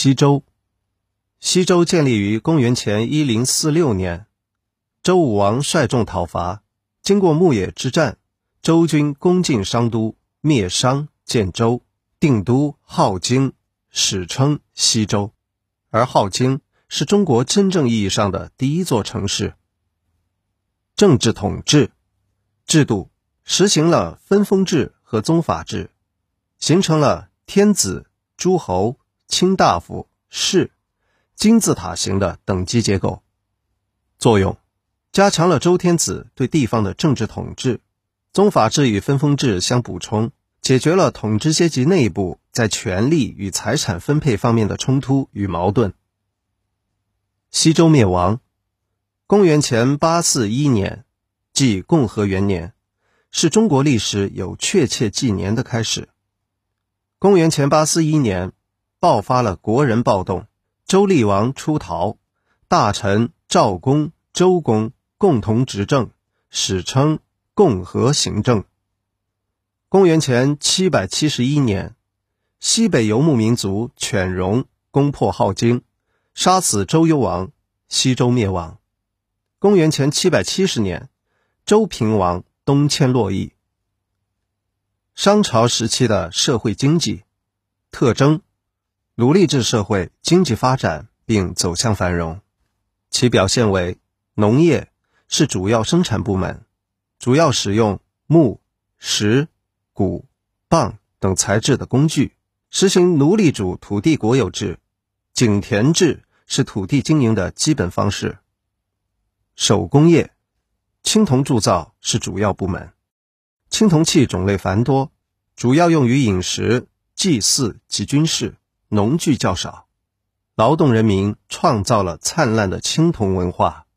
西周，西周建立于公元前一零四六年。周武王率众讨伐，经过牧野之战，周军攻进商都，灭商，建周，定都镐京，史称西周。而镐京是中国真正意义上的第一座城市。政治统治制度实行了分封制和宗法制，形成了天子、诸侯。卿大夫、士，金字塔形的等级结构。作用：加强了周天子对地方的政治统治。宗法制与分封制相补充，解决了统治阶级内部在权力与财产分配方面的冲突与矛盾。西周灭亡，公元前八四一年，即共和元年，是中国历史有确切纪年的开始。公元前八四一年。爆发了国人暴动，周厉王出逃，大臣赵公、周公共同执政，史称共和行政。公元前七百七十一年，西北游牧民族犬戎攻破镐京，杀死周幽王，西周灭亡。公元前七百七十年，周平王东迁洛邑。商朝时期的社会经济特征。奴隶制社会经济发展并走向繁荣，其表现为农业是主要生产部门，主要使用木、石、骨、棒等材质的工具，实行奴隶主土地国有制，井田制是土地经营的基本方式。手工业，青铜铸造是主要部门，青铜器种类繁多，主要用于饮食、祭祀及军事。农具较少，劳动人民创造了灿烂的青铜文化。